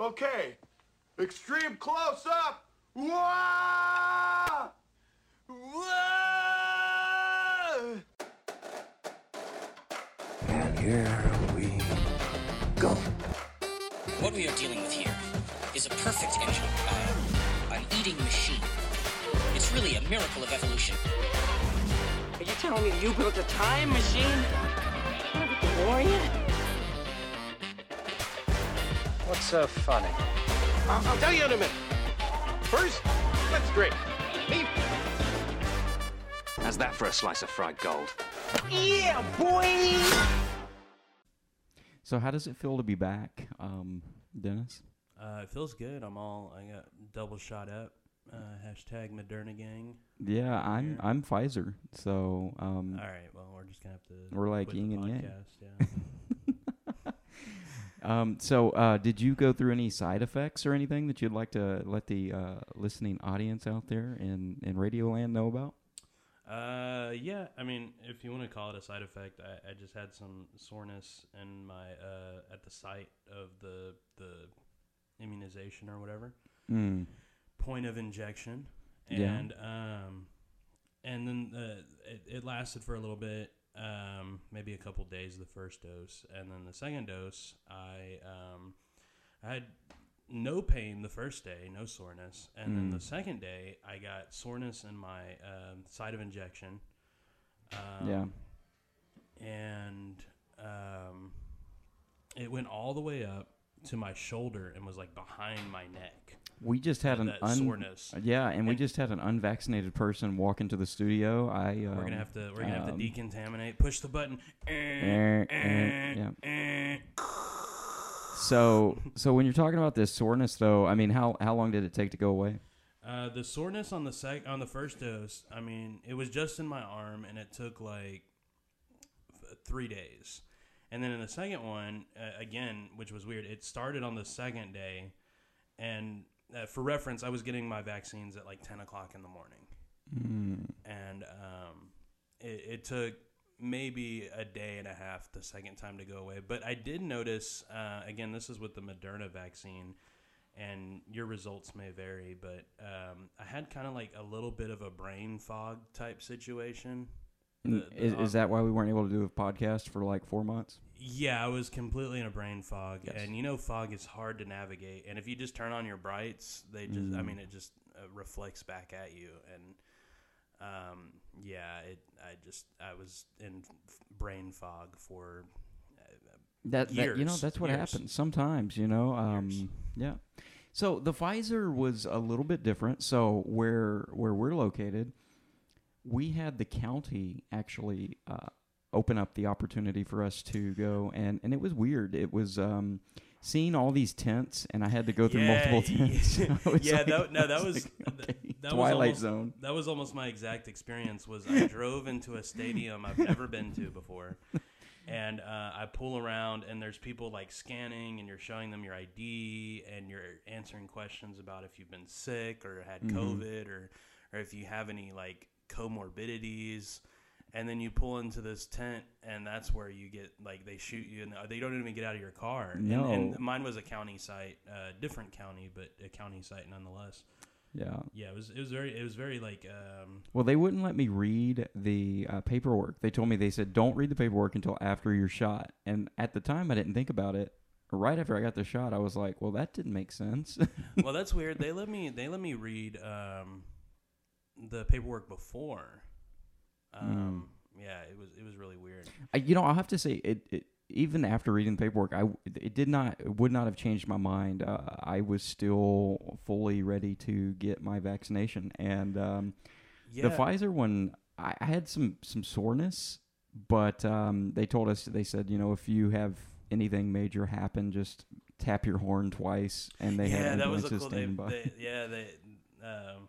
Okay. Extreme close up. Whoa! Whoa! And here we go. What we are dealing with here is a perfect engine, uh, an eating machine. It's really a miracle of evolution. Are you telling me you built a time machine? DeLorean? What's so funny? I'll, I'll tell you in a minute. First, let's drink. Me. How's that for a slice of fried gold? Yeah, boy! So how does it feel to be back, um, Dennis? Uh, it feels good. I'm all. I got double shot up. Uh, hashtag Moderna gang. Yeah, I'm I'm Pfizer, so um, All right. Well, we're just gonna have to. We're like quit yin and yang. Yeah. Um, so uh, did you go through any side effects or anything that you'd like to let the uh, listening audience out there in in Radioland know about? Uh, yeah. I mean, if you want to call it a side effect, I, I just had some soreness in my uh at the site of the the immunization or whatever Mm. point of injection, Yeah. and um, and then uh, it, it lasted for a little bit, um, maybe a couple days the first dose, and then the second dose, I um, I had no pain the first day, no soreness, and then Mm. the second day I got soreness in my um, site of injection. Um, Yeah. and um, it went all the way up to my shoulder and was like behind my neck. We just had an un- soreness. Yeah, and we just had an unvaccinated person walk into the studio. I um, We're gonna have to. We're gonna have to um, decontaminate. Push the button. eh, eh, yeah. eh. So so when you're talking about this soreness, though, I mean, how how long did it take to go away? Uh, the soreness on the sec on the first dose. I mean, it was just in my arm, and it took like three days. And then in the second one, uh, again, which was weird, it started on the second day. And uh, for reference, I was getting my vaccines at like ten o'clock in the morning. Mm. and um, it, it took maybe a day and a half the second time to go away. But I did notice, uh, again, this is with the Moderna vaccine, and your results may vary, but um, I had kind of like a little bit of a brain fog type situation. Is, is that why we weren't able to do a podcast for like four months? Yeah, I was completely in a brain fog, Yes. and you know, fog is hard to navigate. And if you just turn on your brights, they just, I Mm. mean, it just uh, reflects back at you. And um, yeah, it, I just, I was in f- brain fog for uh, That, that you know Years, that's what years. happens sometimes. You know, um, yeah. So the Pfizer was a little bit different. So where where we're located, we had the county actually uh, open up the opportunity for us to go, and and it was weird. It was. Um, Seeing all these tents, and I had to go through Yeah, multiple tents. yeah. I was Yeah, like- that- no, that was- like, okay, that was Twilight almost- Zone. that was almost my exact experience. Was I drove into a stadium I've never been to before, and uh, I pull around and there's people like scanning, and you're showing them your ID, and you're answering questions about if you've been sick or had Mhm. COVID or or if you have any like comorbidities. And then you pull into this tent, and that's where you get like they shoot you, and they don't even get out of your car. And- No. and mine was a county site, uh, different county, but a county site nonetheless. Yeah. Yeah, it was it was very it was very like um Well, they wouldn't let me read the uh, paperwork. They told me they said don't read the paperwork until after you're shot. And at the time, I didn't think about it. Right after I got the shot, I was like, "Well, that didn't make sense." well that's weird. They let me they let me read um the paperwork before. Um yeah, it was it was really weird. I, you know, I'll have to say it, it. Even after reading the paperwork, I it did not it would not have changed my mind. Uh, I was still fully ready to get my vaccination, and um, Yeah. the Pfizer one, I, I had some some soreness, but um, they told us they said you know if you have anything major happen, just tap your horn twice, and they had, yeah, had that was a cool they, they, yeah, they um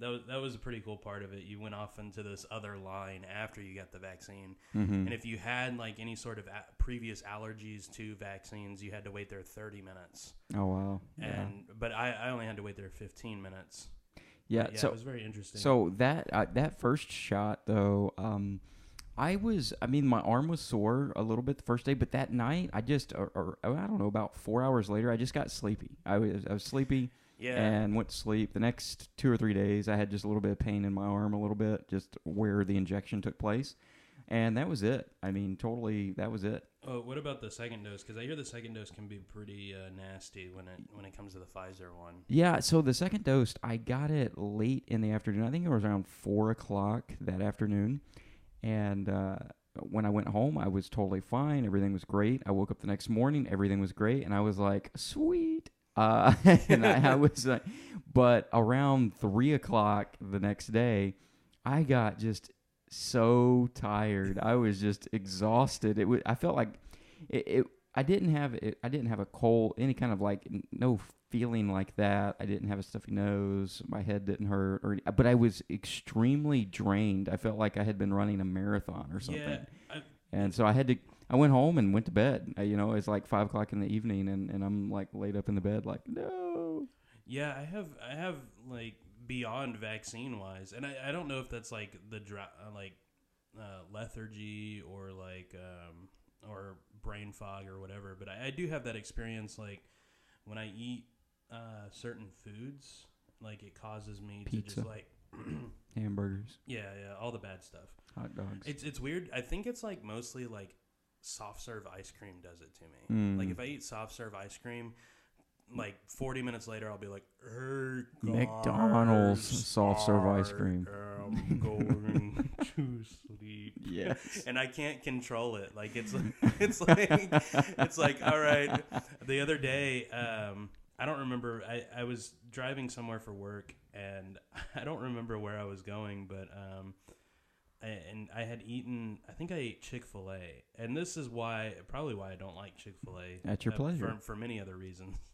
that was that was a pretty cool part of it. You went off into this other line after you got the vaccine, Mhm. and if you had like any sort of a- previous allergies to vaccines, you had to wait there thirty minutes. oh wow! Yeah. And but I, I only had to wait there fifteen minutes. Yeah, yeah, so it was very interesting. So that uh, that first shot though, um, I was, I mean, my arm was sore a little bit the first day, but that night, I just, or, or I don't know, about four hours later, I just got sleepy. I was, I was sleepy, Yeah. and went to sleep. The next two or three days, I had just a little bit of pain in my arm, a little bit, just where the injection took place, and that was it. I mean, totally, that was it. Oh, what about the second dose? Because I hear the second dose can be pretty uh, nasty when it when it comes to the Pfizer one. Yeah, so the second dose, I got it late in the afternoon. I think it was around four o'clock that afternoon. And uh, when I went home, I was totally fine. Everything was great. I woke up the next morning, everything was great, and I was like, sweet. Uh, and I, I was like, but around three o'clock the next day, I got just so tired. I was just exhausted. It was. I felt like it. it I didn't have it. I didn't have a cold, any kind of like no feeling like that. I didn't have a stuffy nose. My head didn't hurt, or but I was extremely drained. I felt like I had been running a marathon or something. Yeah, I, And so I had to. I went home and went to bed. Uh, you know, it's like five o'clock in the evening, and, and I'm like laid up in the bed, like no. yeah. I have I have like beyond vaccine wise, and I, I don't know if that's like the dra- uh, like uh, lethargy or like um, or brain fog or whatever. But I, I do have that experience like when I eat uh, certain foods, like it causes me to just like Hamburgers, yeah yeah all the bad stuff. hot dogs. It's it's weird. I think it's like mostly like soft serve ice cream does it to me. Mm. Like if I eat soft serve ice cream, like 40 minutes later I'll be like, McDonald's soft serve ice cream." am going to sleep." yes. And I can't control it. Like it's it's like it's like all right. The other day, um, I don't remember. I, I was driving somewhere for work, and I don't remember where I was going, but um, and I had eaten. I think I ate Chick Fil A, and this is why probably why I don't like Chick Fil A. At your pleasure. for, for many other reasons.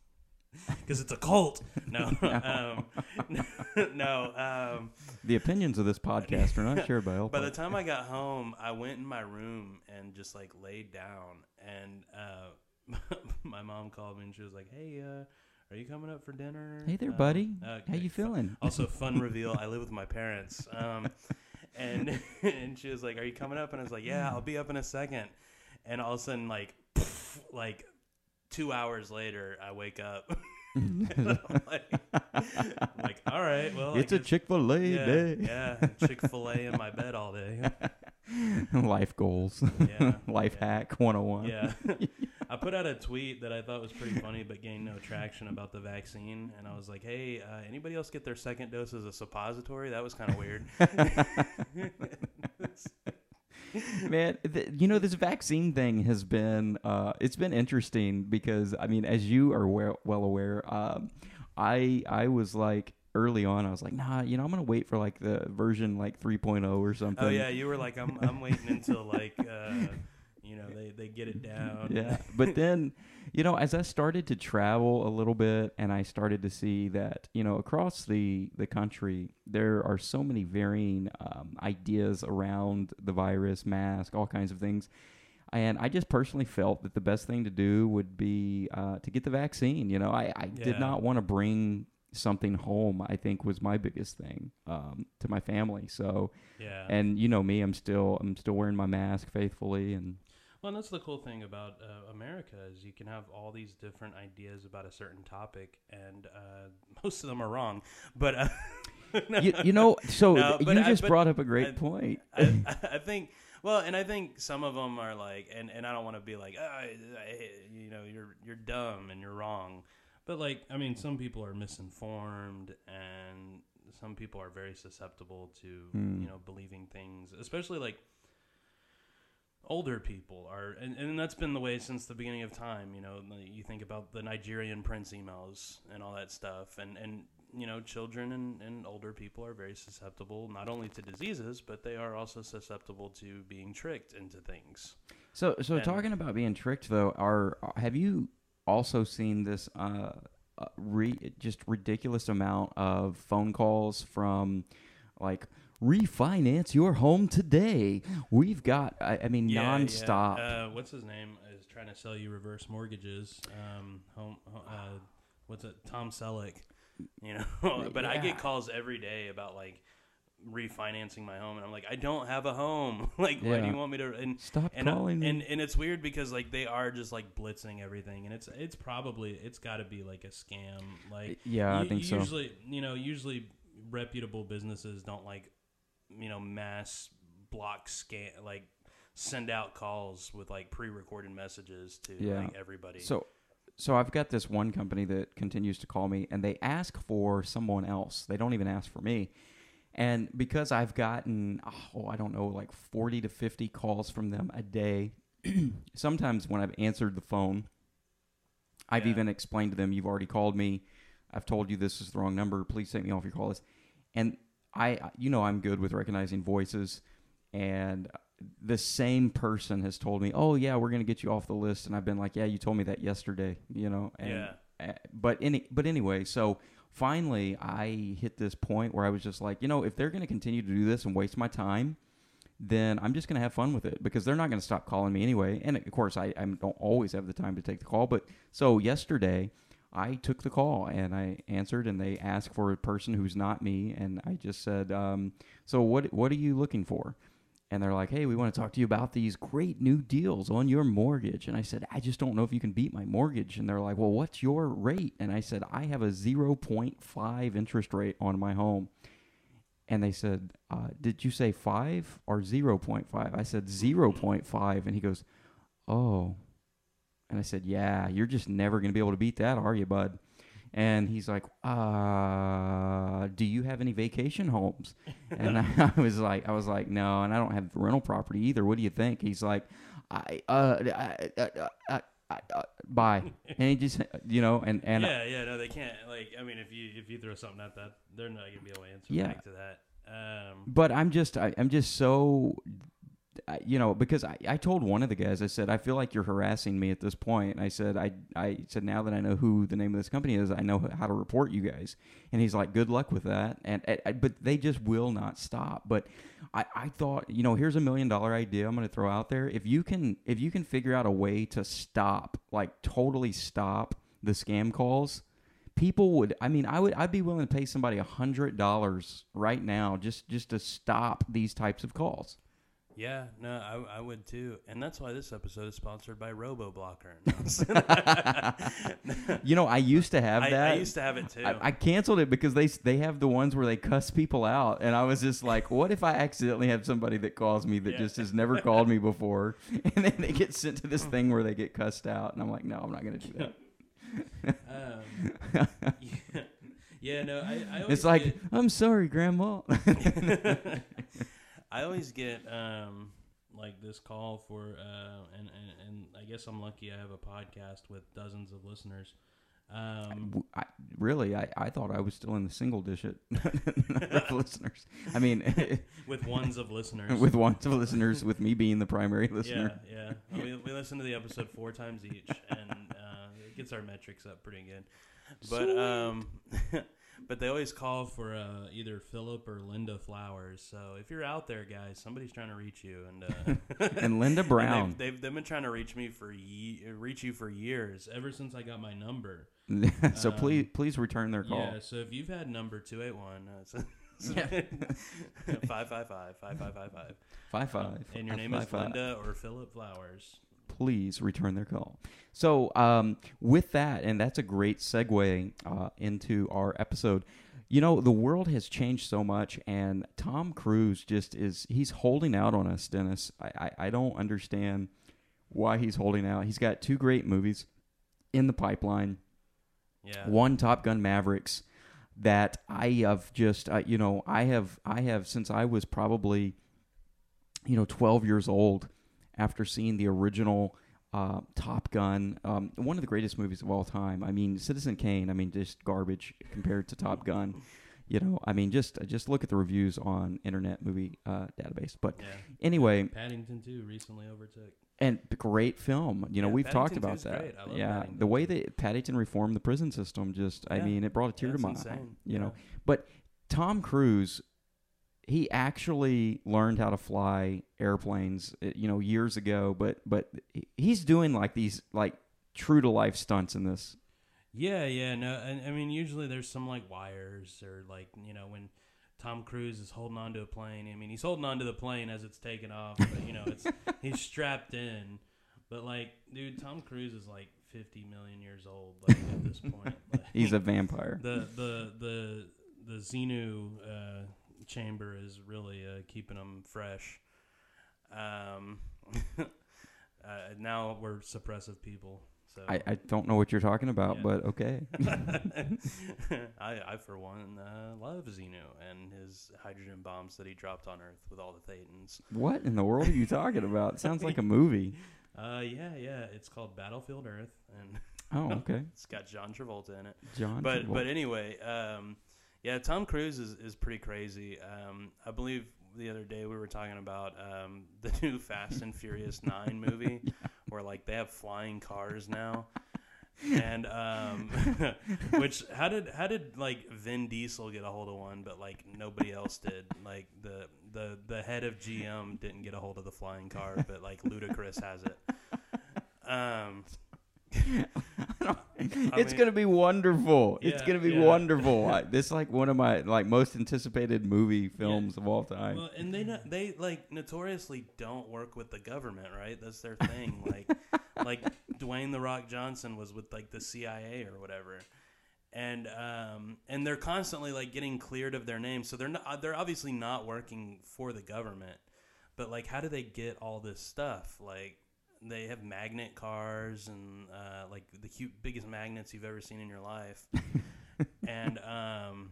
Because it's a cult. No, um, no. Um, The opinions of this podcast are not shared by all. by the time I got home, I went in my room and just like laid down. And uh, my mom called me and she was like, "Hey, uh, are you coming up for dinner?" Hey there, Um, buddy. okay, How you feeling? Also, fun reveal: I live with my parents. And and she was like, "Are you coming up?" And I was like, "Yeah, I'll be up in a second. And all of a sudden, like, like two hours later, I wake up. I'm like, I'm like, all right, well, it's a Chick Fil A yeah, day. yeah, Chick Fil A in my bed all day. Life goals. Yeah, Life yeah. hack 101. Yeah, I put out a tweet that I thought was pretty funny, but gained no traction about the vaccine. And I was like, "Hey, uh, anybody else get their second dose as a suppository? That was kind of weird." Man, th- you know this vaccine thing has been uh, it's been interesting because I mean, as you are well, well aware, um, I I was like early on, I was like, nah, you know, I'm gonna wait for like the version like 3.0 or something. oh yeah, you were like, "I'm I'm waiting until like uh, you know they they get it down." yeah. But then, you know, as I started to travel a little bit and I started to see that, you know, across the, the country, there are so many varying um, ideas around the virus, mask, all kinds of things. And I just personally felt that the best thing to do would be uh, to get the vaccine. You know, I, I Yeah. did not want to bring something home, I think was my biggest thing um, to my family. So, yeah. and you know me, I'm still, I'm still wearing my mask faithfully and, Well, and that's the cool thing about uh, America is you can have all these different ideas about a certain topic, and uh, most of them are wrong. But uh, you, you know, so No, you I- just brought up a great I- point. I, I think well, and I think some of them are like, and, and I don't want to be like, oh, you know, you're you're dumb and you're wrong, but like, I mean, some people are misinformed, and some people are very susceptible to Hmm. you know believing things, especially like older people are and, and that's been the way since the beginning of time you know you think about the nigerian prince emails and all that stuff and and you know children and, and older people are very susceptible not only to diseases but they are also susceptible to being tricked into things. So, so and- talking about being tricked, though, are have you also seen this uh, uh, re- just ridiculous amount of phone calls from like refinance your home today? We've got, I, I mean, Yeah, yeah. nonstop. Uh, what's his name is trying to sell you reverse mortgages. Um, home, uh, what's it? Tom Selleck. You know, but I get calls every day about like refinancing my home, and I'm like, I don't have a home. like, why do you want me to? And Stop and, I- calling me. And and it's weird because like they are just like blitzing everything, and it's it's probably it's got to be like a scam. Like Yeah, I think so. Usually, you know, usually reputable businesses don't like you know mass block scan like send out calls with like pre-recorded messages to Yeah. like everybody. So, so I've got this one company that continues to call me, and they ask for someone else. They don't even ask for me. And because I've gotten, oh, I don't know, like forty to fifty calls from them a day. sometimes when I've answered the phone, I've Yeah. even explained to them, "You've already called me. I've told you this is the wrong number. Please take me off your call list." And I, you know, I'm good with recognizing voices, and the same person has told me, "Oh yeah, we're gonna get you off the list," and I've been like, "Yeah, you told me that yesterday," you know. And, Yeah. uh, But any, but anyway, so finally, I hit this point where I was just like, you know, if they're gonna continue to do this and waste my time, then I'm just gonna have fun with it because they're not gonna stop calling me anyway. And of course, I, I don't always have the time to take the call. But so yesterday, I took the call and I answered, and they asked for a person who's not me, and I just said, um, "So what? What are you looking for?" And they're like, "Hey, we want to talk to you about these great new deals on your mortgage." And I said, "I just don't know if you can beat my mortgage." And they're like, "Well, what's your rate?" And I said, "I have a 0.5 interest rate on my home." And they said, uh, "Did you say 5 or 0.5?" I said 0.5 and he goes, "Oh." I said, "Yeah, you're just never going to be able to beat that, are you, bud?" And he's like, uh, do you have any vacation homes? And I, I was like, I was like, no, and I don't have rental property either. What do you think? He's like, I, uh, I, uh, uh, uh, uh, uh, bye. And he just, you know, and, and yeah, yeah, no, they can't. Like, I mean, if you if you throw something at that, they're not gonna be able to answer Yeah. back to that. Um, but I'm just I, I'm just so You know because I, I told one of the guys I said I feel like you're harassing me at this point. and I said I I said now that I know who the name of this company is I know how to report you guys. And he's like good luck with that. And, and but they just will not stop. But I, I thought you know here's a million dollar idea I'm going to throw out there. If you can if you can figure out a way to stop like totally stop the scam calls people would i mean i would i'd be willing to pay somebody a hundred dollars right now just just to stop these types of calls yeah, no, I, I would too, and that's why this episode is sponsored by RoboBlocker. you know i used to have I, that I used to have it too. I, I canceled it because they they have the ones where they cuss people out, and I was just like, "What if I accidentally have somebody that calls me that Yeah. just has never called me before, and then they get sent to this thing where they get cussed out?" And I'm like, "No, I'm not going to do that." um, yeah, yeah, no, I, I always It's like, get, "I'm sorry, Grandma." I always get um like this call for uh and, and and I guess I'm lucky I have a podcast with dozens of listeners. Um, I, really, I, I thought I was still in the single digit of listeners. I mean, with ones of listeners. with one of listeners, with me being the primary yeah, listener. yeah. We, we listen to the episode four times each, and uh, it gets our metrics up pretty good. But um, but they always call for uh, either Philip or Linda Flowers. So if you're out there, guys, somebody's trying to reach you, and uh, And Linda Brown. they've, they've, they've been trying to reach me for ye- reach you for years, ever since I got my number. so Um, please, please return their call. Yeah. So if you've had number two eight one. Five five five five five five five. Five five. And your five, name is five, five. Linda or Philip Flowers. Please return their call. So, um, with that, and that's a great segue uh, into our episode. You know, the world has changed so much, and Tom Cruise just is—he's holding out on us, Dennis. I, I, I don't understand why he's holding out. He's got two great movies in the pipeline Yeah. one Top Gun Mavericks that I have just uh, you know I have I have since I was probably you know 12 years old after seeing the original uh, Top Gun um, one of the greatest movies of all time I mean Citizen Kane I mean just garbage compared to Top Gun you know I mean just just look at the reviews on Internet Movie uh, Database but Yeah. anyway Paddington 2 recently overtook. and great film. You know, Yeah, we've talked about that. great. I love yeah, Paddington the way that Paddington reformed the prison system, just I mean, it brought a tear Yeah, to my eye. You know, but Tom Cruise, he actually learned how to fly airplanes. uh, You know, years ago. But but he's doing like these like true to life stunts in this. Yeah, yeah, no, and I mean usually there's some like wires or like you know when Tom Cruise is holding onto a plane. I mean, he's holding onto the plane as it's taking off, but you know, it's he's strapped in. But like, dude, Tom Cruise is like 50 million years old like, at this point. Like, He's a vampire. the the the the Xenu uh, chamber is really uh, keeping them fresh. Um, uh, now we're suppressive people. So I, I don't know what you're talking about, Yeah. but okay. I, I for one uh, love Xenu and his hydrogen bombs that he dropped on Earth with all the Thetans. what in the world are you talking about? It sounds like a movie. Uh, yeah, yeah, it's called Battlefield Earth, and Oh, okay. it's got John Travolta in it. John. but Travolta. but anyway, um, yeah, Tom Cruise is, is pretty crazy. Um, I believe the other day we were talking about um, the new Fast and Furious Nine movie, where like they have flying cars now. And um, which how did how did like Vin Diesel get a hold of one, but like nobody else did. Like the the the head of GM didn't get a hold of the flying car, but like Ludacris has it. Um, it's mean- gonna be wonderful. it's gonna be yeah. wonderful. I, this is like one of my like most anticipated movie films of all time. Well, and they not, they like notoriously don't work with the government, right? That's their thing. Like like Dwayne the Rock Johnson was with like the CIA or whatever. And um and they're constantly like getting cleared of their name. So they're not they're obviously not working for the government. But like how do they get all this stuff? Like they have magnet cars and uh, like the hu- biggest magnets you've ever seen in your life. and um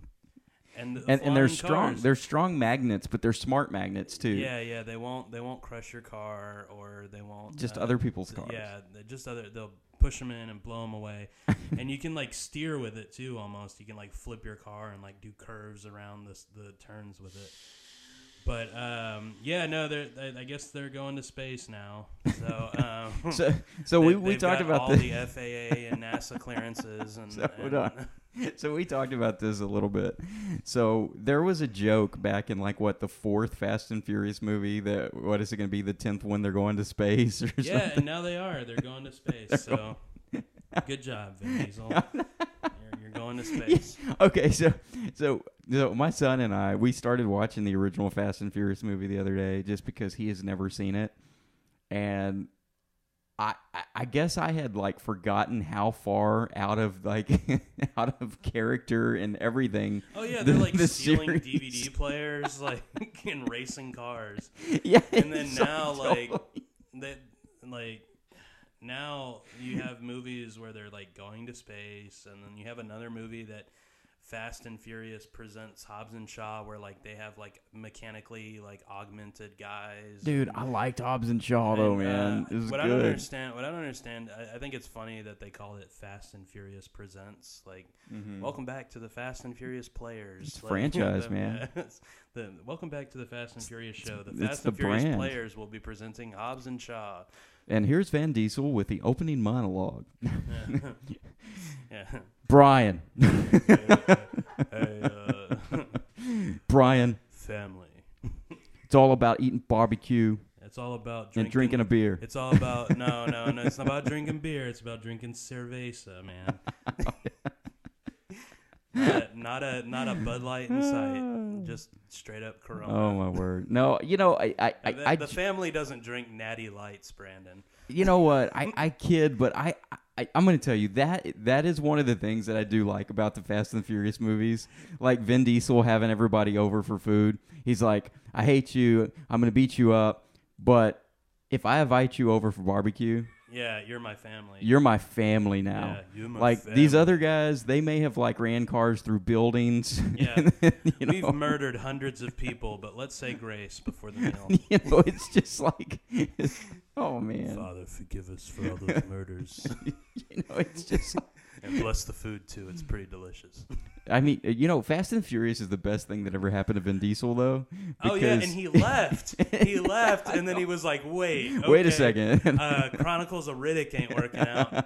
and the and, and they're flying strong. They're strong magnets, but they're smart magnets too. Yeah, yeah, they won't they won't crush your car or they won't Just uh, other people's cars. Yeah, just other they'll push them in and blow them away, and you can like steer with it too. Almost you can like flip your car and like do curves around the the turns with it. But um, yeah, no, they're I I guess they're going to space now. So um, So, so we, they- we talked about all the, the FAA and NASA clearances and, So, and- on. so we talked about this a little bit. So there was a joke back in like what the fourth Fast and Furious movie that what is it going to be the tenth one they're going to space or Yeah, something? and now they are. They're going to space. so good job, Vin Diesel. Going to space. okay, so so so my son and I we started watching the original Fast and Furious movie the other day just because he has never seen it, and I I- guess I had like forgotten how far out of like out of character and everything. Oh yeah, they're like the stealing series- DVD players, like in racing cars. Yeah, And then now, like totally. that, like now you have movies where they're like going to space, and then you have another movie that Fast and Furious presents Hobbs and Shaw, where like they have like mechanically like augmented guys. Dude, I liked Hobbs and Shaw though, And, uh, man. was what I don't understand, what I don't understand, I, I think it's funny that they call it Fast and Furious Presents. Like, welcome back to the Fast and Furious players. Mm-hmm. It's Like, franchise, the- man. the welcome back to the Fast and Furious show. The it's Fast the and Furious brand. players will be presenting Hobbs and Shaw. And here's Van Diesel with the opening monologue. Brian, hey, uh, Brian, family. it's all about eating barbecue It's all about and drinking a beer. It's all about no, no, no. It's not about drinking beer. It's about drinking cerveza, man. Not, a, not a not a Bud Light in sight. Just straight up Corona. Oh my word! No, you know I I, I, the, I the family doesn't drink Natty Lights, Brandon. you know what I, I kid, but I, I I'm gonna tell you that that is one of the things that I do like about the Fast and the Furious movies. Like Vin Diesel having everybody over for food. He's like, I hate you. I'm gonna beat you up, but if I invite you over for barbecue, Yeah, you're my family. you're my family now. Yeah, you're my like these other guys, they may have like ran cars through buildings. Yeah. then, We've murdered hundreds of people, but let's say grace before the meal. you know, it's just like, oh man, Father, forgive us for all those murders. you know, it's just. And bless the food too. It's pretty delicious. I mean, you know, Fast and Furious is the best thing that ever happened to Vin Diesel, though. Oh yeah, and he left. He left, and then he was like, "Wait, Wait a okay, second. uh, Chronicles of Riddick ain't working out."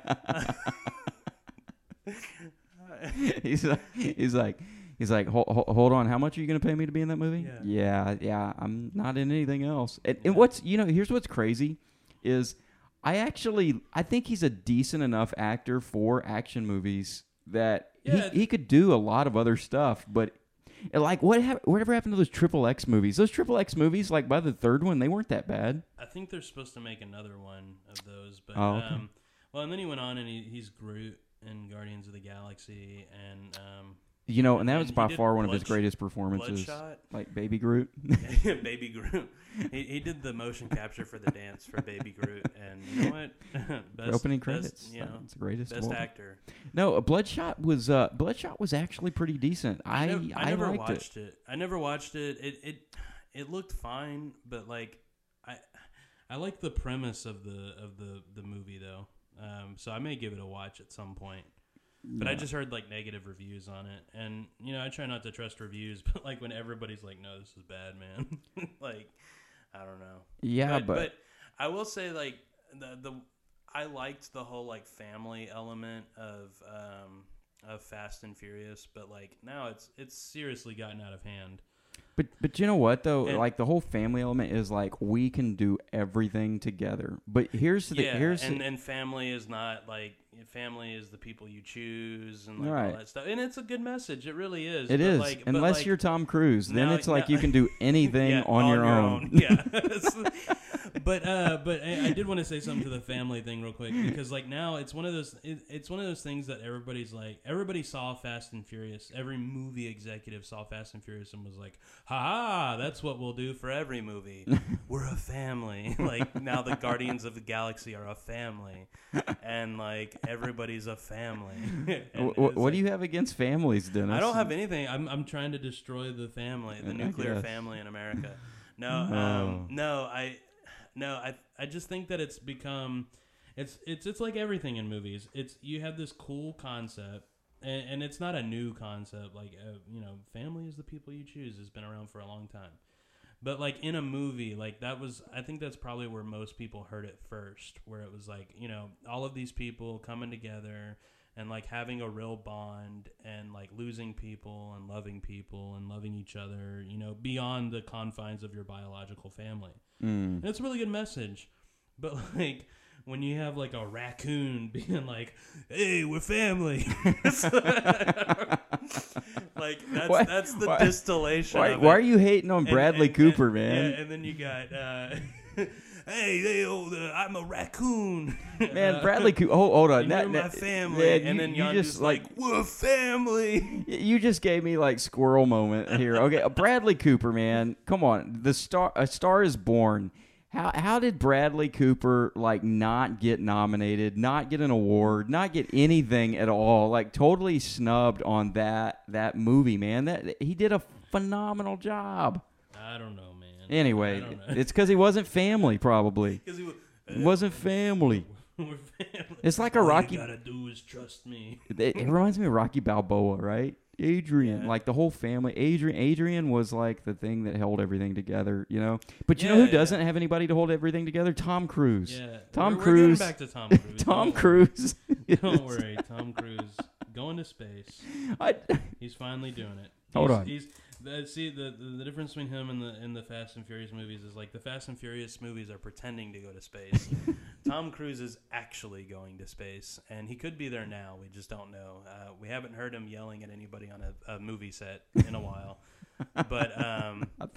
he's like, he's like, he's like, hold, hold on, how much are you gonna pay me to be in that movie? Yeah. yeah, yeah, I'm not in anything else. And, and what's, you know, here's what's crazy, is I actually, I think he's a decent enough actor for action movies that Yeah. he he could do a lot of other stuff, but Like what? hap whatever happened to those triple X movies? Those triple X movies, like by the third one, they weren't that bad. I think they're supposed to make another one of those, but Oh, okay. um, well, and then he went on and he, he's Groot in Guardians of the Galaxy, and um, You know, and that was by far one of his Bloodsh- greatest performances. Bloodshot. Like Baby Groot. Baby Groot. He, he did the motion capture for the dance for Baby Groot, and you know what? best, opening best, credits. you know, It's the greatest. best all actor. No, Bloodshot was uh, Bloodshot was actually pretty decent. I nev- I, never liked it. watched it. I never watched it. It it it looked fine, but like I I like the premise of the of the the movie though. Um, so I may give it a watch at some point. But I just heard like negative reviews on it, and you know I try not to trust reviews, but like when everybody's like, "No, this is bad, man," like I don't know. Yeah, but, but, but I will say like the the I liked the whole like family element of um of Fast and Furious, but like now it's it's seriously gotten out of hand. But but you know what though? And- like the whole family element is like we can do everything together. But here's the yeah, here's and the, and family is not like family is the people you choose and like Right. all that stuff, and it's a good message. It really is. it but, is like, unless like, you're Tom Cruise, then now- it's like now- you can do anything Yeah, on, your, own. yeah. but uh, but I, I did want to say something to the family thing real quick because like now it's one of those it, it's one of those things that everybody's like everybody saw Fast and Furious. Every movie executive saw Fast and Furious and was like, "Ha ha, that's what we'll do for every movie. We're a family." like now the Guardians of the Galaxy are a family, and like everybody's a family. And Wh- wh- it's what do you have against families, Dennis? I don't have anything. I'm I'm trying to destroy the family, the nuclear family in America. No, um, no, I, no, I, I just think that it's become, it's it's it's like everything in movies. It's you have this cool concept, and, and it's not a new concept. Like uh, you know, family is the people you choose has been around for a long time. But like in a movie, like that was, I think that's probably where most people heard it first, where it was like, you know, all of these people coming together and like having a real bond and like losing people and loving people and loving each other, you know, beyond the confines of your biological family. Mm. And it's a really good message. But like when you have like a raccoon being like, "Hey, we're family," like that's Why- that's the why- distillation. Why, why are you hating on And- Bradley and- Cooper, and- man? Yeah, and then you got, uh, hey, they, oh, the, I'm a raccoon. Man, Uh, Bradley Cooper. Oh, hold on. That- you're my family, man, and you- then you Yondu's just like, like we're family. You just gave me like squirrel moment here. Okay, uh, Bradley Cooper, man, come on. The star, a star is born. How how did Bradley Cooper like not get nominated, not get an award, not get anything at all? Like totally snubbed on that that movie, man. That he did a phenomenal job. I don't know, man. I Anyway, it's because he wasn't family, probably. he was, He wasn't family. we're family. It's like a All Rocky- you gotta do is trust me. It, it reminds me of Rocky Balboa, right? Adrian, Yeah. like the whole family. Adrian, Adrian was like the thing that held everything together, you know. But you know who yeah. doesn't have anybody to hold everything together? Tom Cruise. Yeah, Tom we're, Cruise. We're back to Tom Cruise. Tom Don't- Cruise. Don't worry, Tom Cruise going to space. I, He's finally doing it. Hold He's- on. He's the, see the, the the difference between him and the and the Fast and Furious movies is like the Fast and Furious movies are pretending to go to space. Tom Cruise is actually going to space, and he could be there now. We just don't know. Uh, we haven't heard him yelling at anybody on a, a movie set in a while. But um,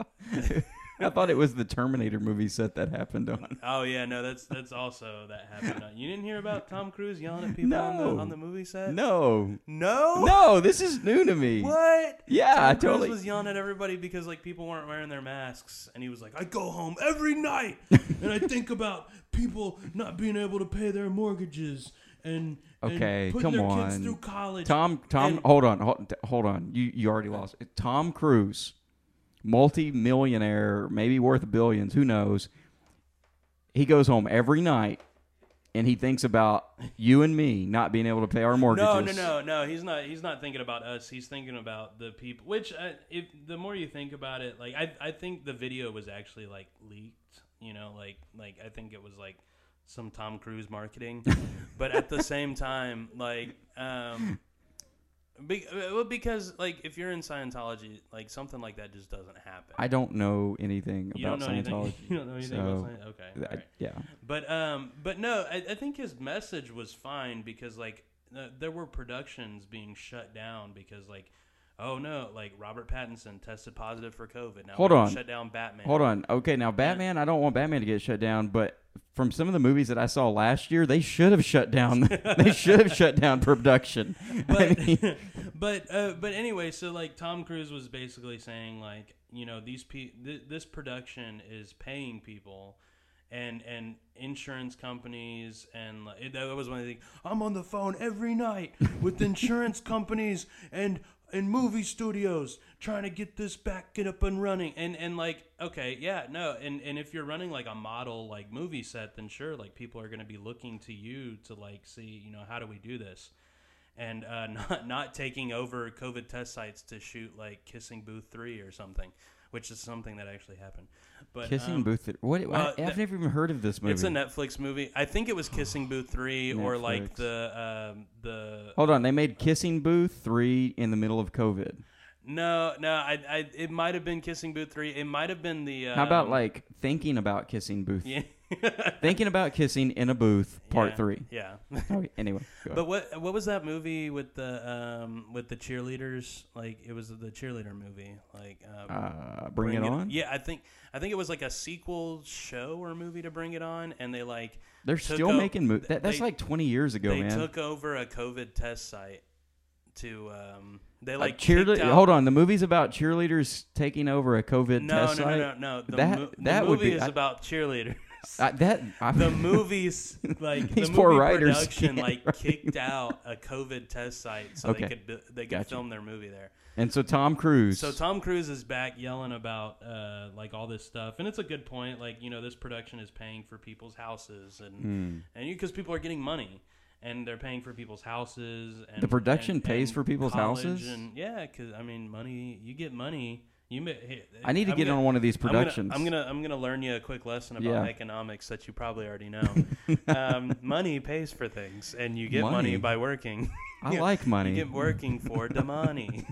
I thought it was the Terminator movie set that happened on. oh yeah, no, that's that's also that happened. Uh, You didn't hear about Tom Cruise yelling at people on the on the movie set? No, no, no, this is new to me. What? Yeah, Tom I Cruise totally- was yelling at everybody because like people weren't wearing their masks, and he was like, "I go home every night and I think about people not being able to pay their mortgages and and Okay, putting come their kids on. through college." Tom, Tom, And- hold on, hold, hold on. You you already lost. Tom Cruise, multi-millionaire, maybe worth billions. Who knows? He goes home every night, and he thinks about you and me not being able to pay our mortgages. No, no, no, no. He's not. He's not thinking about us. He's thinking about the people. Which, uh, if the more you think about it, like I, I think the video was actually like leaked. You know, like, like I think it was like some Tom Cruise marketing. but at the same time, like, um, be, well, because like if you're in Scientology, like something like that just doesn't happen. I don't know anything you about don't know Scientology. anything. You don't know anything so, about Scientology. Okay, I- right. yeah. But um, but no, I, I think his message was fine because like uh, there were productions being shut down because like oh no, like Robert Pattinson tested positive for COVID. Now Hold on. shut down Batman. Hold on. Okay, now Batman. I don't want Batman to get shut down, but from some of the movies that I saw last year, they should have shut down. they should have shut down production. I but mean, but uh, but anyway, so like Tom Cruise was basically saying like you know these pe- th- this production is paying people. And and insurance companies and like, that was one of the things. I'm on the phone every night with insurance companies and and movie studios trying to get this back get up and running. And and like okay, yeah, no. And and if you're running like a model like movie set, then sure, like people are going to be looking to you to like see you know how do we do this and uh, not not taking over COVID test sites to shoot like Kissing Booth three or something, which is something that actually happened. But Kissing um, Booth. What? well, I, I've th- never even heard of this movie. It's a Netflix movie. I think it was Kissing Booth three or like the um, the Hold on, they made Kissing Booth three in the middle of COVID. No no I, I it might have been Kissing Booth three. It might have been the. Um, How about like thinking about kissing booth? yeah Thinking about kissing in a booth, part Yeah, three. Yeah. Okay, anyway, go But what what was that movie with the um with the cheerleaders? Like it was the cheerleader movie. Like um, uh, bring, it on. Yeah, I think I think it was like a sequel show or movie to Bring It On, and they like They're still o- making movies. That, that's they- like 20 years ago, they man. took over a COVID test site to um they like cheerle- out- Hold on, the movie's about cheerleaders taking over a COVID No, test no, no, site. no, no. That mo- the that would movie be is I- about cheerleaders. I- that. I, the movies like These the poor movie writers production like kicked out a COVID test site so Okay. they could they could Gotcha. film their movie there. and so Tom Cruise. So Tom Cruise is back yelling about uh, like all this stuff, and it's a good point. Like you know, this production is paying for people's houses, and Hmm. and because people are getting money, and they're paying for people's houses. And, The production and- pays and for people's houses? and yeah, because I mean, money. You get money. You. ma- hey, I need to I'm get gonna- on one of these I'm gonna- productions. I'm gonna, I'm gonna learn you a quick lesson about Yeah. economics that you probably already know. um, money pays for things, and you get money, Money? by working. I like money. You get working for the money.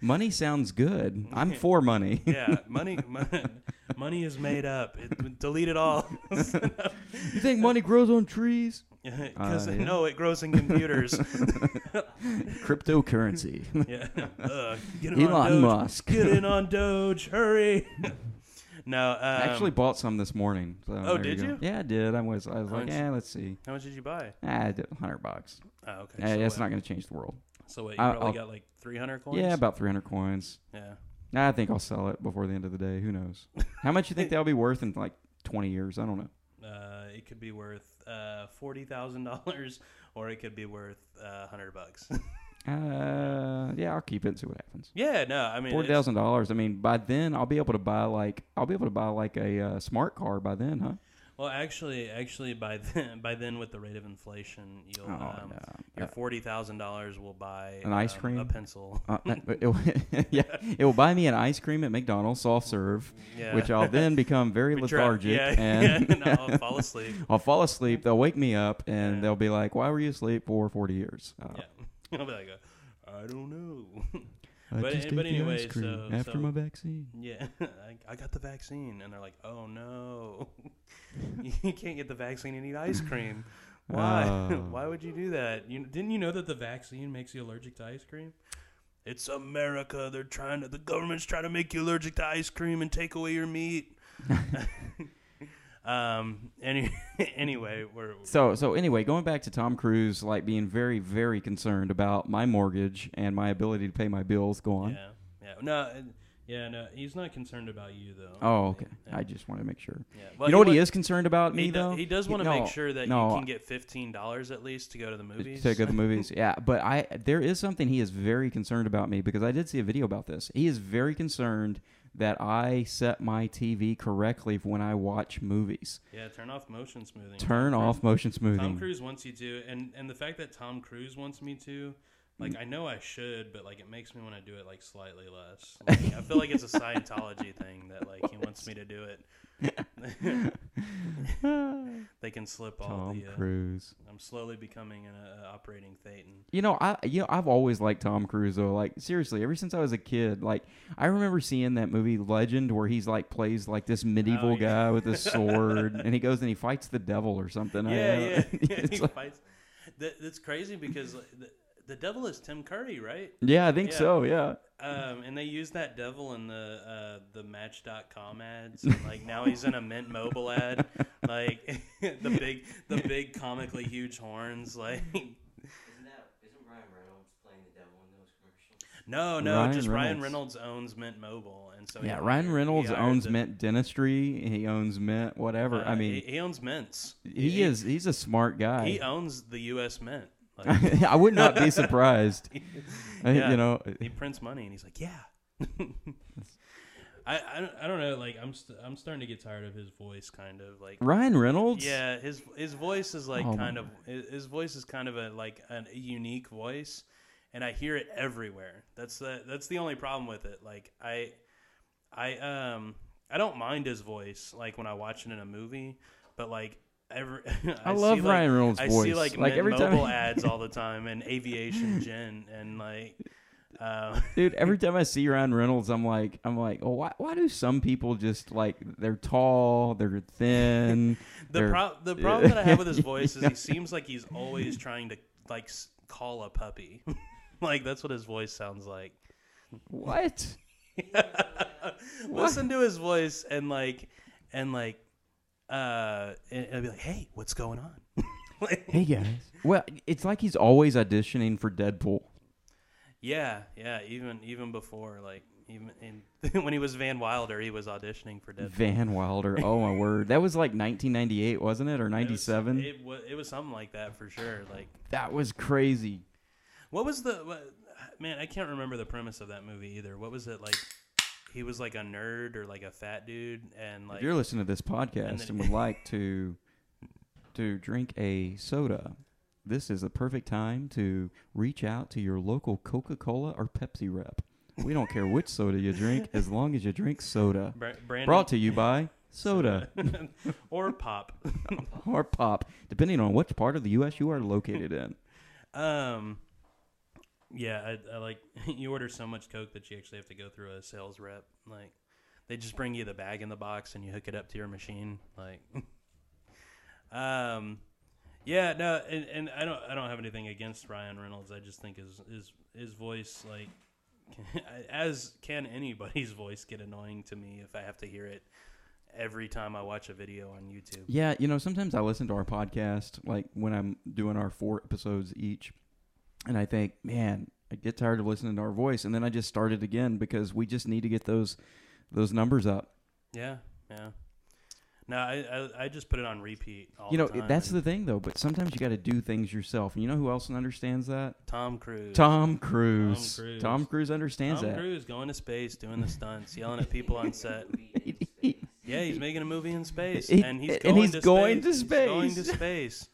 money sounds good. I'm for money. yeah, money, money, money is made up. It, delete it all. you think money grows on trees? Because Uh, yeah. no, it grows in computers. Cryptocurrency. yeah. Get Elon. Musk. Get in on Doge. Hurry. no. Um, I actually bought some this morning. So Oh, did go. you? Yeah, I did. I was. I was How like, yeah, let's see. how much did you buy? Ah, I did hundred bucks. Oh, okay. So it's not going to change the world. So what? You I- probably I'll- got like 300 coins. Yeah, about three hundred coins. Yeah. I think I'll sell it before the end of the day. Who knows? How much you think that'll be worth in like twenty years? I don't know. Uh, it could be worth uh, forty thousand dollars, or it could be worth uh, hundred bucks. Uh, yeah, I'll keep it and see what happens. yeah, no, I mean, forty thousand dollars. I mean, by then I'll be able to buy like I'll be able to buy like a uh, smart car by then, huh? Well, actually, actually, by then, by then, with the rate of inflation, you'll Oh, um, no. your Uh, forty thousand dollars will buy An ice um, cream? a pencil. Uh, it, will- yeah, it will buy me an ice cream at McDonald's soft serve, Yeah. which I'll then become very lethargic yeah, and yeah, no, I'll fall asleep. I'll fall asleep. They'll wake me up and Yeah. they'll be like, "Why were you asleep for forty years?" Uh, Yeah, I'll be like, uh, I don't know. I But- just eh, but ate the anyway, ice cream so- after so- my vaccine. yeah, I, I got the vaccine, and they're like, oh no, you can't get the vaccine and eat ice cream. Why? Oh. Why would you do that? You didn't you know that the vaccine makes you allergic to ice cream? It's America. They're trying to. The government's trying to make you allergic to ice cream and take away your meat. Um. Any. Anyway, we're. So so anyway, going back to Tom Cruise, like being very very concerned about my mortgage and my ability to pay my bills. Go on. Yeah. Yeah. No. uh, Yeah. No. He's not concerned about you though. Oh, okay. Yeah. I just want to make sure. Yeah. you know what he is concerned about me He, though. he does want to no, make sure that no, you can get fifteen dollars at least to go to the movies. to go to the movies. Yeah, but I there is something he is very concerned about me because I did see a video about this. He is very concerned that I set my TV correctly when I watch movies. Yeah, turn off motion smoothing. Turn off motion Tom smoothing. Cruise wants you to, and and the fact that Tom Cruise wants me to, like I know I should, but like it makes me want to do it like slightly less. Like, I feel like it's a Scientology thing that like he wants me to do it. they can slip all Tom the. Uh, Cruise. I'm slowly becoming an uh, operating Thetan. You know, I you know I've always liked Tom Cruise though. Like seriously, ever since I was a kid, like I remember seeing that movie Legend where he's like plays like this medieval Oh, yeah. guy with a sword, and he goes and he fights the devil or something. Yeah, yeah, he like- fights. That, that's crazy because like, the, the devil is Tim Curry, right? Yeah, I think Yeah. so. Yeah. Um, and they use that devil in the uh, the Match.com ads. and, like now he's in a Mint Mobile ad, like the big the big comically huge horns. Like Isn't that isn't Ryan Reynolds playing the devil in those commercials? no, no, Ryan just Ryan Reynolds. Reynolds owns Mint Mobile, and so Yeah, Ryan Reynolds owns the- Mint Dentistry. He owns Mint whatever. uh, I mean, he, he owns mints. he, is he's a smart guy. He owns the U.S. Mint. Like, I would not be surprised. Yeah. You know, he prints money and he's like, yeah. I, I, don't- I don't know. Like I'm st- I'm starting to get tired of his voice, kind of like. Ryan Reynolds. Yeah, his his voice is like Oh kind of his his voice is kind of a like an, a unique voice, and I hear it everywhere. That's the that's the only problem with it. Like I, I um I don't mind his voice like when I watch it in a movie, but like every I, love see, like- Ryan Reynolds' I voice. see like, Like, every time- mobile ads all the time and aviation gin and like. Uh, Dude, every time I see Ryan Reynolds, I'm like, I'm like, oh, why, why do some people just like they're tall, they're thin, The they're- pro- the problem that I have with his voice is he seems like he's always trying to like s- call a puppy. like that's what his voice sounds like. what? Listen to his voice and like and like uh and it'll be like, "Hey, what's going on?" Like- Hey guys. Well, it's like he's always auditioning for Deadpool. yeah, yeah, even even before like even in, when he was Van Wilder, he was auditioning for Deadpool. Van Wilder. Oh my word, that was like 1998, wasn't it, or It was- 97? It was it was something like that for sure. Like that was crazy. What was the what, man? I can't remember the premise of that movie either. What was it like? He was like a nerd or like a fat dude, and like if you're listening to this and podcast then- and would like to to drink a soda, this is the perfect time to reach out to your local Coca-Cola or Pepsi rep. We don't care which soda you drink, as long as you drink soda. Bra- Brandon Brought to you by soda or pop. or pop, depending on which part of the U.S. you are located in. um, yeah, I, I like you order so much Coke that you actually have to go through a sales rep. Like they just bring you the bag in the box and you hook it up to your machine. Like, um, yeah, no, and, and I don't I don't have anything against Ryan Reynolds. I just think his his his voice like as can anybody's voice get annoying to me if I have to hear it every time I watch a video on YouTube. Yeah, you know, sometimes I listen to our podcast, like when I'm doing our four episodes each, and I think, man, I get tired of listening to our voice, and then I just start it again because we just need to get those those numbers up. Yeah, yeah. No, I, I I just put it on repeat all you know, the time. that's the thing, though. But sometimes you got to do things yourself. And you know who else understands that? Tom Cruise. Tom Cruise. Cruise. Tom Cruise understands Tom that. Cruise going to space, doing the stunts, yelling at people on set. Yeah, he's making a movie in space, He- and he's and going, he's to, going space. to He's going to space.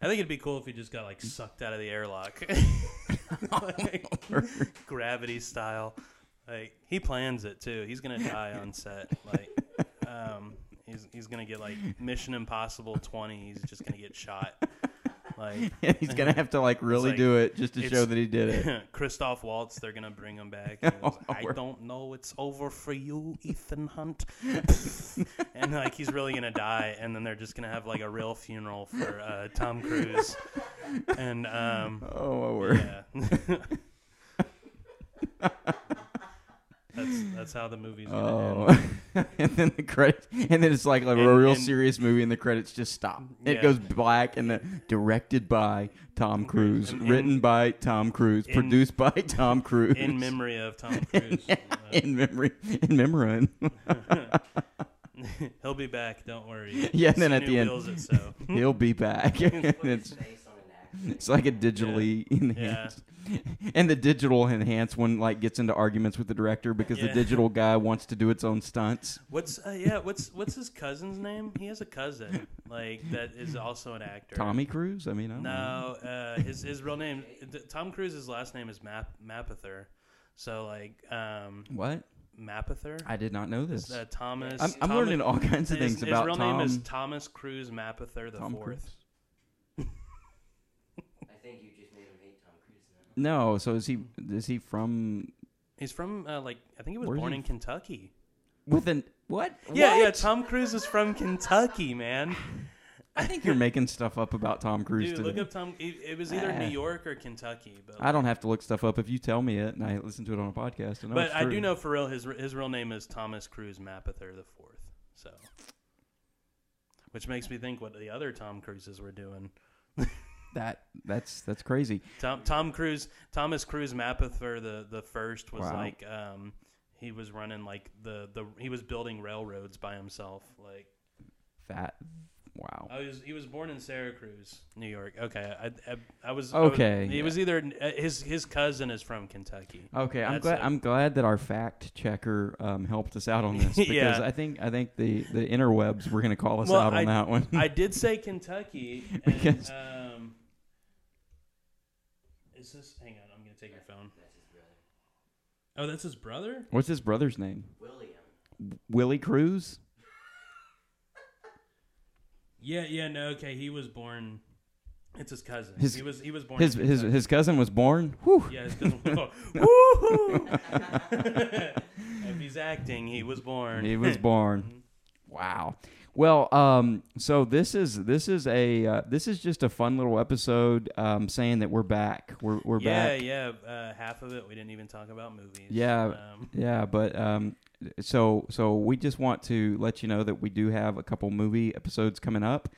I think it'd be cool if he just got like sucked out of the airlock, Like, gravity style. Like he plans it too. He's gonna die on set. Like, um, he's he's gonna get like Mission Impossible twenty. He's just gonna get shot. Like he's gonna have to like really like- do it just to show that he did it. Christoph Waltz, they're gonna bring him back. Oh, I don't know, it's over for you, Ethan Hunt. and like he's really gonna die, and then they're just gonna have like a real funeral for uh, Tom Cruise. And um, Oh my word! yeah, that's that's how the movie's gonna end. Oh, and then the credits, and then it's like a And- real and- serious movie, and the credits just stop. It goes black, and the directed by Tom Cruise, And- written and- by Tom Cruise, in- produced by Tom Cruise, In memory of Tom Cruise. in memory, in memory. Uh, he'll be back. Don't worry. Yeah, and then at the end- it so. He'll be back. It's, Face on an actor. it's like a digitally enhanced, and the digital enhanced one like gets into arguments with the director because the Yeah. digital guy wants to do its own stunts. What's uh, yeah? What's what's his cousin's name? He has a cousin like that is also an actor. Tommy Cruise. I mean, I don't know. No, uh, his his real name. Tom Cruise's last name is Map Mapother. So like um, What? Mapother. I did not know this. Uh, Thomas. I'm, I'm Thomas- learning all kinds of his, things his about real Tom. name is Thomas Cruise Mapother the Tom fourth. Cruise. I think you just made him hate Tom Cruise now. No, so is he? Is he from? He's from uh, like I think he was Where's born he in Kentucky. With an what? Yeah, yeah. Tom Cruise is from Kentucky, man. I think you're making stuff up about Tom Cruise. Dude, today. look up Tom. It, it was either Ah. New York or Kentucky, but I don't have to look stuff up if you tell me it and I listen to it on a podcast. I know but it's I true. do know for real his his real name is Thomas Cruise Mapother the fourth. So, which makes me think what the other Tom Cruises were doing. that that's that's crazy. Tom Tom Cruise Thomas Cruise Mapother the the first was Wow. like um he was running like the the he was building railroads by himself like That wow. I was he was born in Syracuse, New York. Okay, I I, I was Okay, I was, he yeah. was either uh, his his cousin is from Kentucky. Okay, I'm glad. it. I'm glad that our fact checker um, helped us out on this because Yeah. I think I think the the interwebs were going to call us Well, out on I, that one. I did say Kentucky. And, Because- um, is this? Hang on, I'm gonna take your phone. Oh, that's his brother. What's his brother's name? William. Willie Cruz. Yeah, yeah, no, okay. He was born. It's his cousin. His- he was he was born. His in his Kentucky. his cousin was born. Whew. Yeah, his cousin. Oh, woohoo! if he's acting, he was born. He was born. Mm-hmm. Wow. Well, um, so this is this is a uh, this is just a fun little episode um, saying that we're back. We're we're yeah, back. yeah. Uh, half of it we didn't even talk about movies. Yeah, Um, yeah, but um, so so we just want to let you know that we do have a couple movie episodes coming up,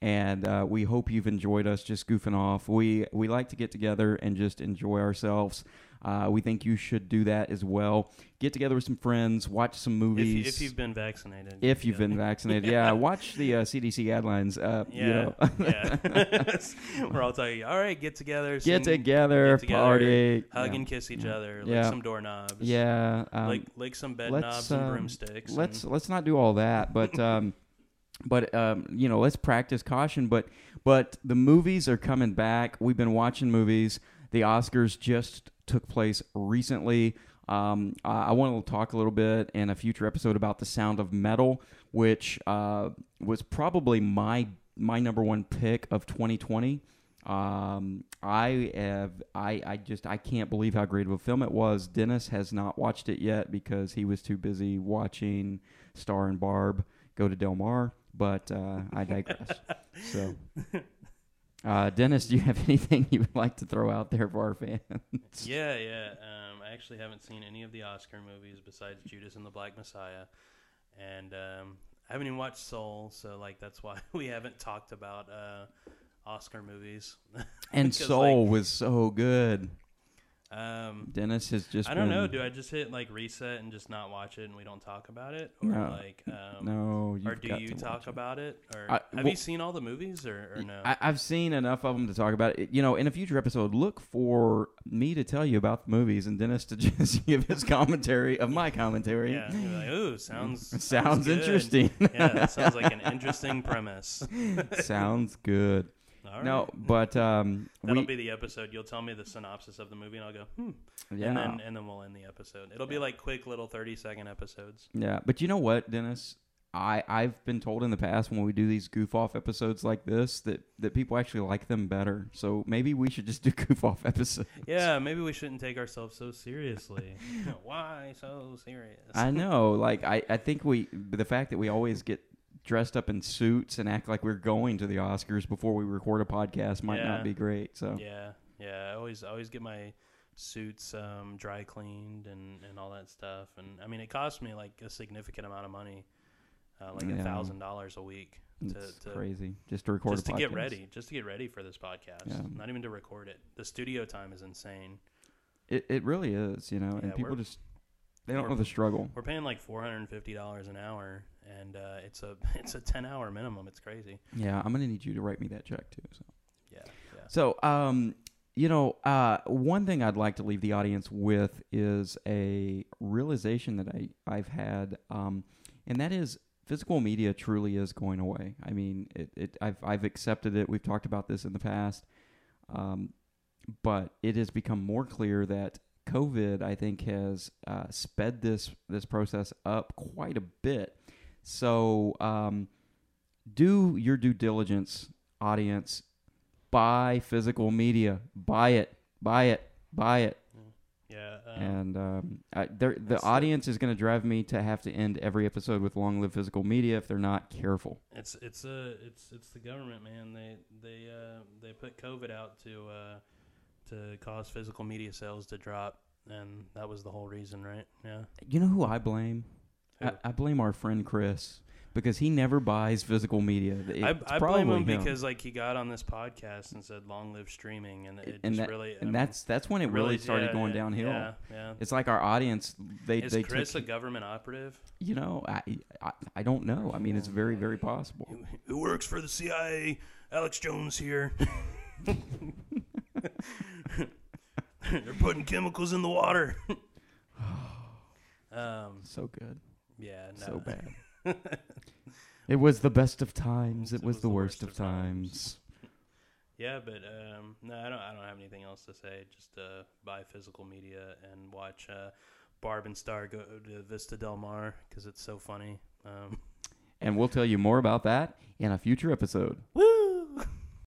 and uh, we hope you've enjoyed us just goofing off. We we like to get together and just enjoy ourselves. Uh, we think you should do that as well. Get together with some friends, watch some movies. you- if you've been vaccinated. If you've yeah. been vaccinated, yeah, watch the uh, CDC guidelines. Uh, Yeah, you know. yeah. We're all talking. All right, get together. Get sing- together, get together, party, hug and kiss each other. Lick Yeah. some doorknobs. yeah, um, lick lick some bed knobs and um, broomsticks. let's and- let's not do all that but um but um you know let's practice caution but but the movies are coming back we've been watching movies the oscars just took place recently um, I I want to talk a little bit in a future episode about the sound of metal, which uh, was probably my my number one pick of 2020. Um, I have I I just I can't believe how great of a film it was. Dennis has not watched it yet because he was too busy watching Star and Barb go to Del Mar. But uh, I digress. so, uh, Dennis, do you have anything you would like to throw out there for our fans? yeah, yeah. Um, I actually haven't seen any of the Oscar movies besides Judas and the Black Messiah, and um, I haven't even watched Soul. So like that's why we haven't talked about uh, Oscar movies. And Soul like, was so good. Um, Dennis has just I don't know. Do I just hit like reset and just not watch it and we don't talk about it, or No. like, um, No, or do you talk it. about it, or I- have well- you seen all the movies, or, or no? I, I've seen enough of them to talk about it. You know, in a future episode, look for me to tell you about the movies and Dennis to just give his commentary of my commentary. yeah, like, ooh, sounds Sounds good." interesting. yeah, that sounds like an interesting premise. Sounds good. All No, right. but um, That'll we, be the episode. You'll tell me the synopsis of the movie, and I'll go, hmm. yeah, And then and then we'll end the episode. It'll be like quick little thirty second episodes. yeah. But you know what, Dennis? I I've been told in the past when we do these goof off episodes like this that that people actually like them better. So maybe we should just do goof off episodes. Yeah, maybe we shouldn't take ourselves so seriously. Why so serious? I know. Like I, I think we the fact that we always get dressed up in suits and act like we're going to the Oscars before we record a podcast might Yeah. not be great. So Yeah, yeah. I always I always get my suits um, dry cleaned and, and all that stuff. And I mean, it cost me like a significant amount of money, uh, like a thousand dollars a week to, it's to crazy just to record just a to get ready, just to get ready for this podcast. Yeah. Not even to record it. The studio time is insane. It it really is, you know, and people just they don't know the struggle. We're paying like four hundred and fifty dollars an hour, and uh, it's a it's a ten hour minimum. It's crazy. Yeah, I'm gonna need you to write me that check too. So. Yeah, yeah. So, um, you know, uh, one thing I'd like to leave the audience with is a realization that I, I've had, um, and that is physical media truly is going away. I mean, it, it I've, I've accepted it. We've talked about this in the past. Um, but it has become more clear that COVID, I think, has uh, sped this this process up quite a bit. So, um, do your due diligence, audience. Buy physical media. Buy it. Buy it. Buy it. Yeah. and um, I, the the- audience is going to drive me to have to end every episode with "Long live physical media" if they're not careful. It's it's a it's it's the government, man. They they uh, they put COVID out to uh, to cause physical media sales to drop, and that was the whole reason, right? Yeah. You know who I blame? I, I blame our friend Chris because he never buys physical media. It's I, I blame probably him because like he got on this podcast and said "Long live streaming," and it and just that, really I and mean, that's that's when it really, started yeah, going downhill. Yeah, yeah. It's like our audience. They Is they Chris took, a government operative? you know I, I I don't know. I mean, it's very very possible. Who, who works for the CIA? Alex Jones here. They're putting chemicals in the water. um, So good, yeah, no. so bad. it was the best of times. It, was, the worst, of times. Yeah, but um, no, I don't. I don't have anything else to say. Just uh, buy physical media and watch uh, Barb and Star go to Vista Del Mar because it's so funny. Um, And we'll tell you more about that in a future episode. woo!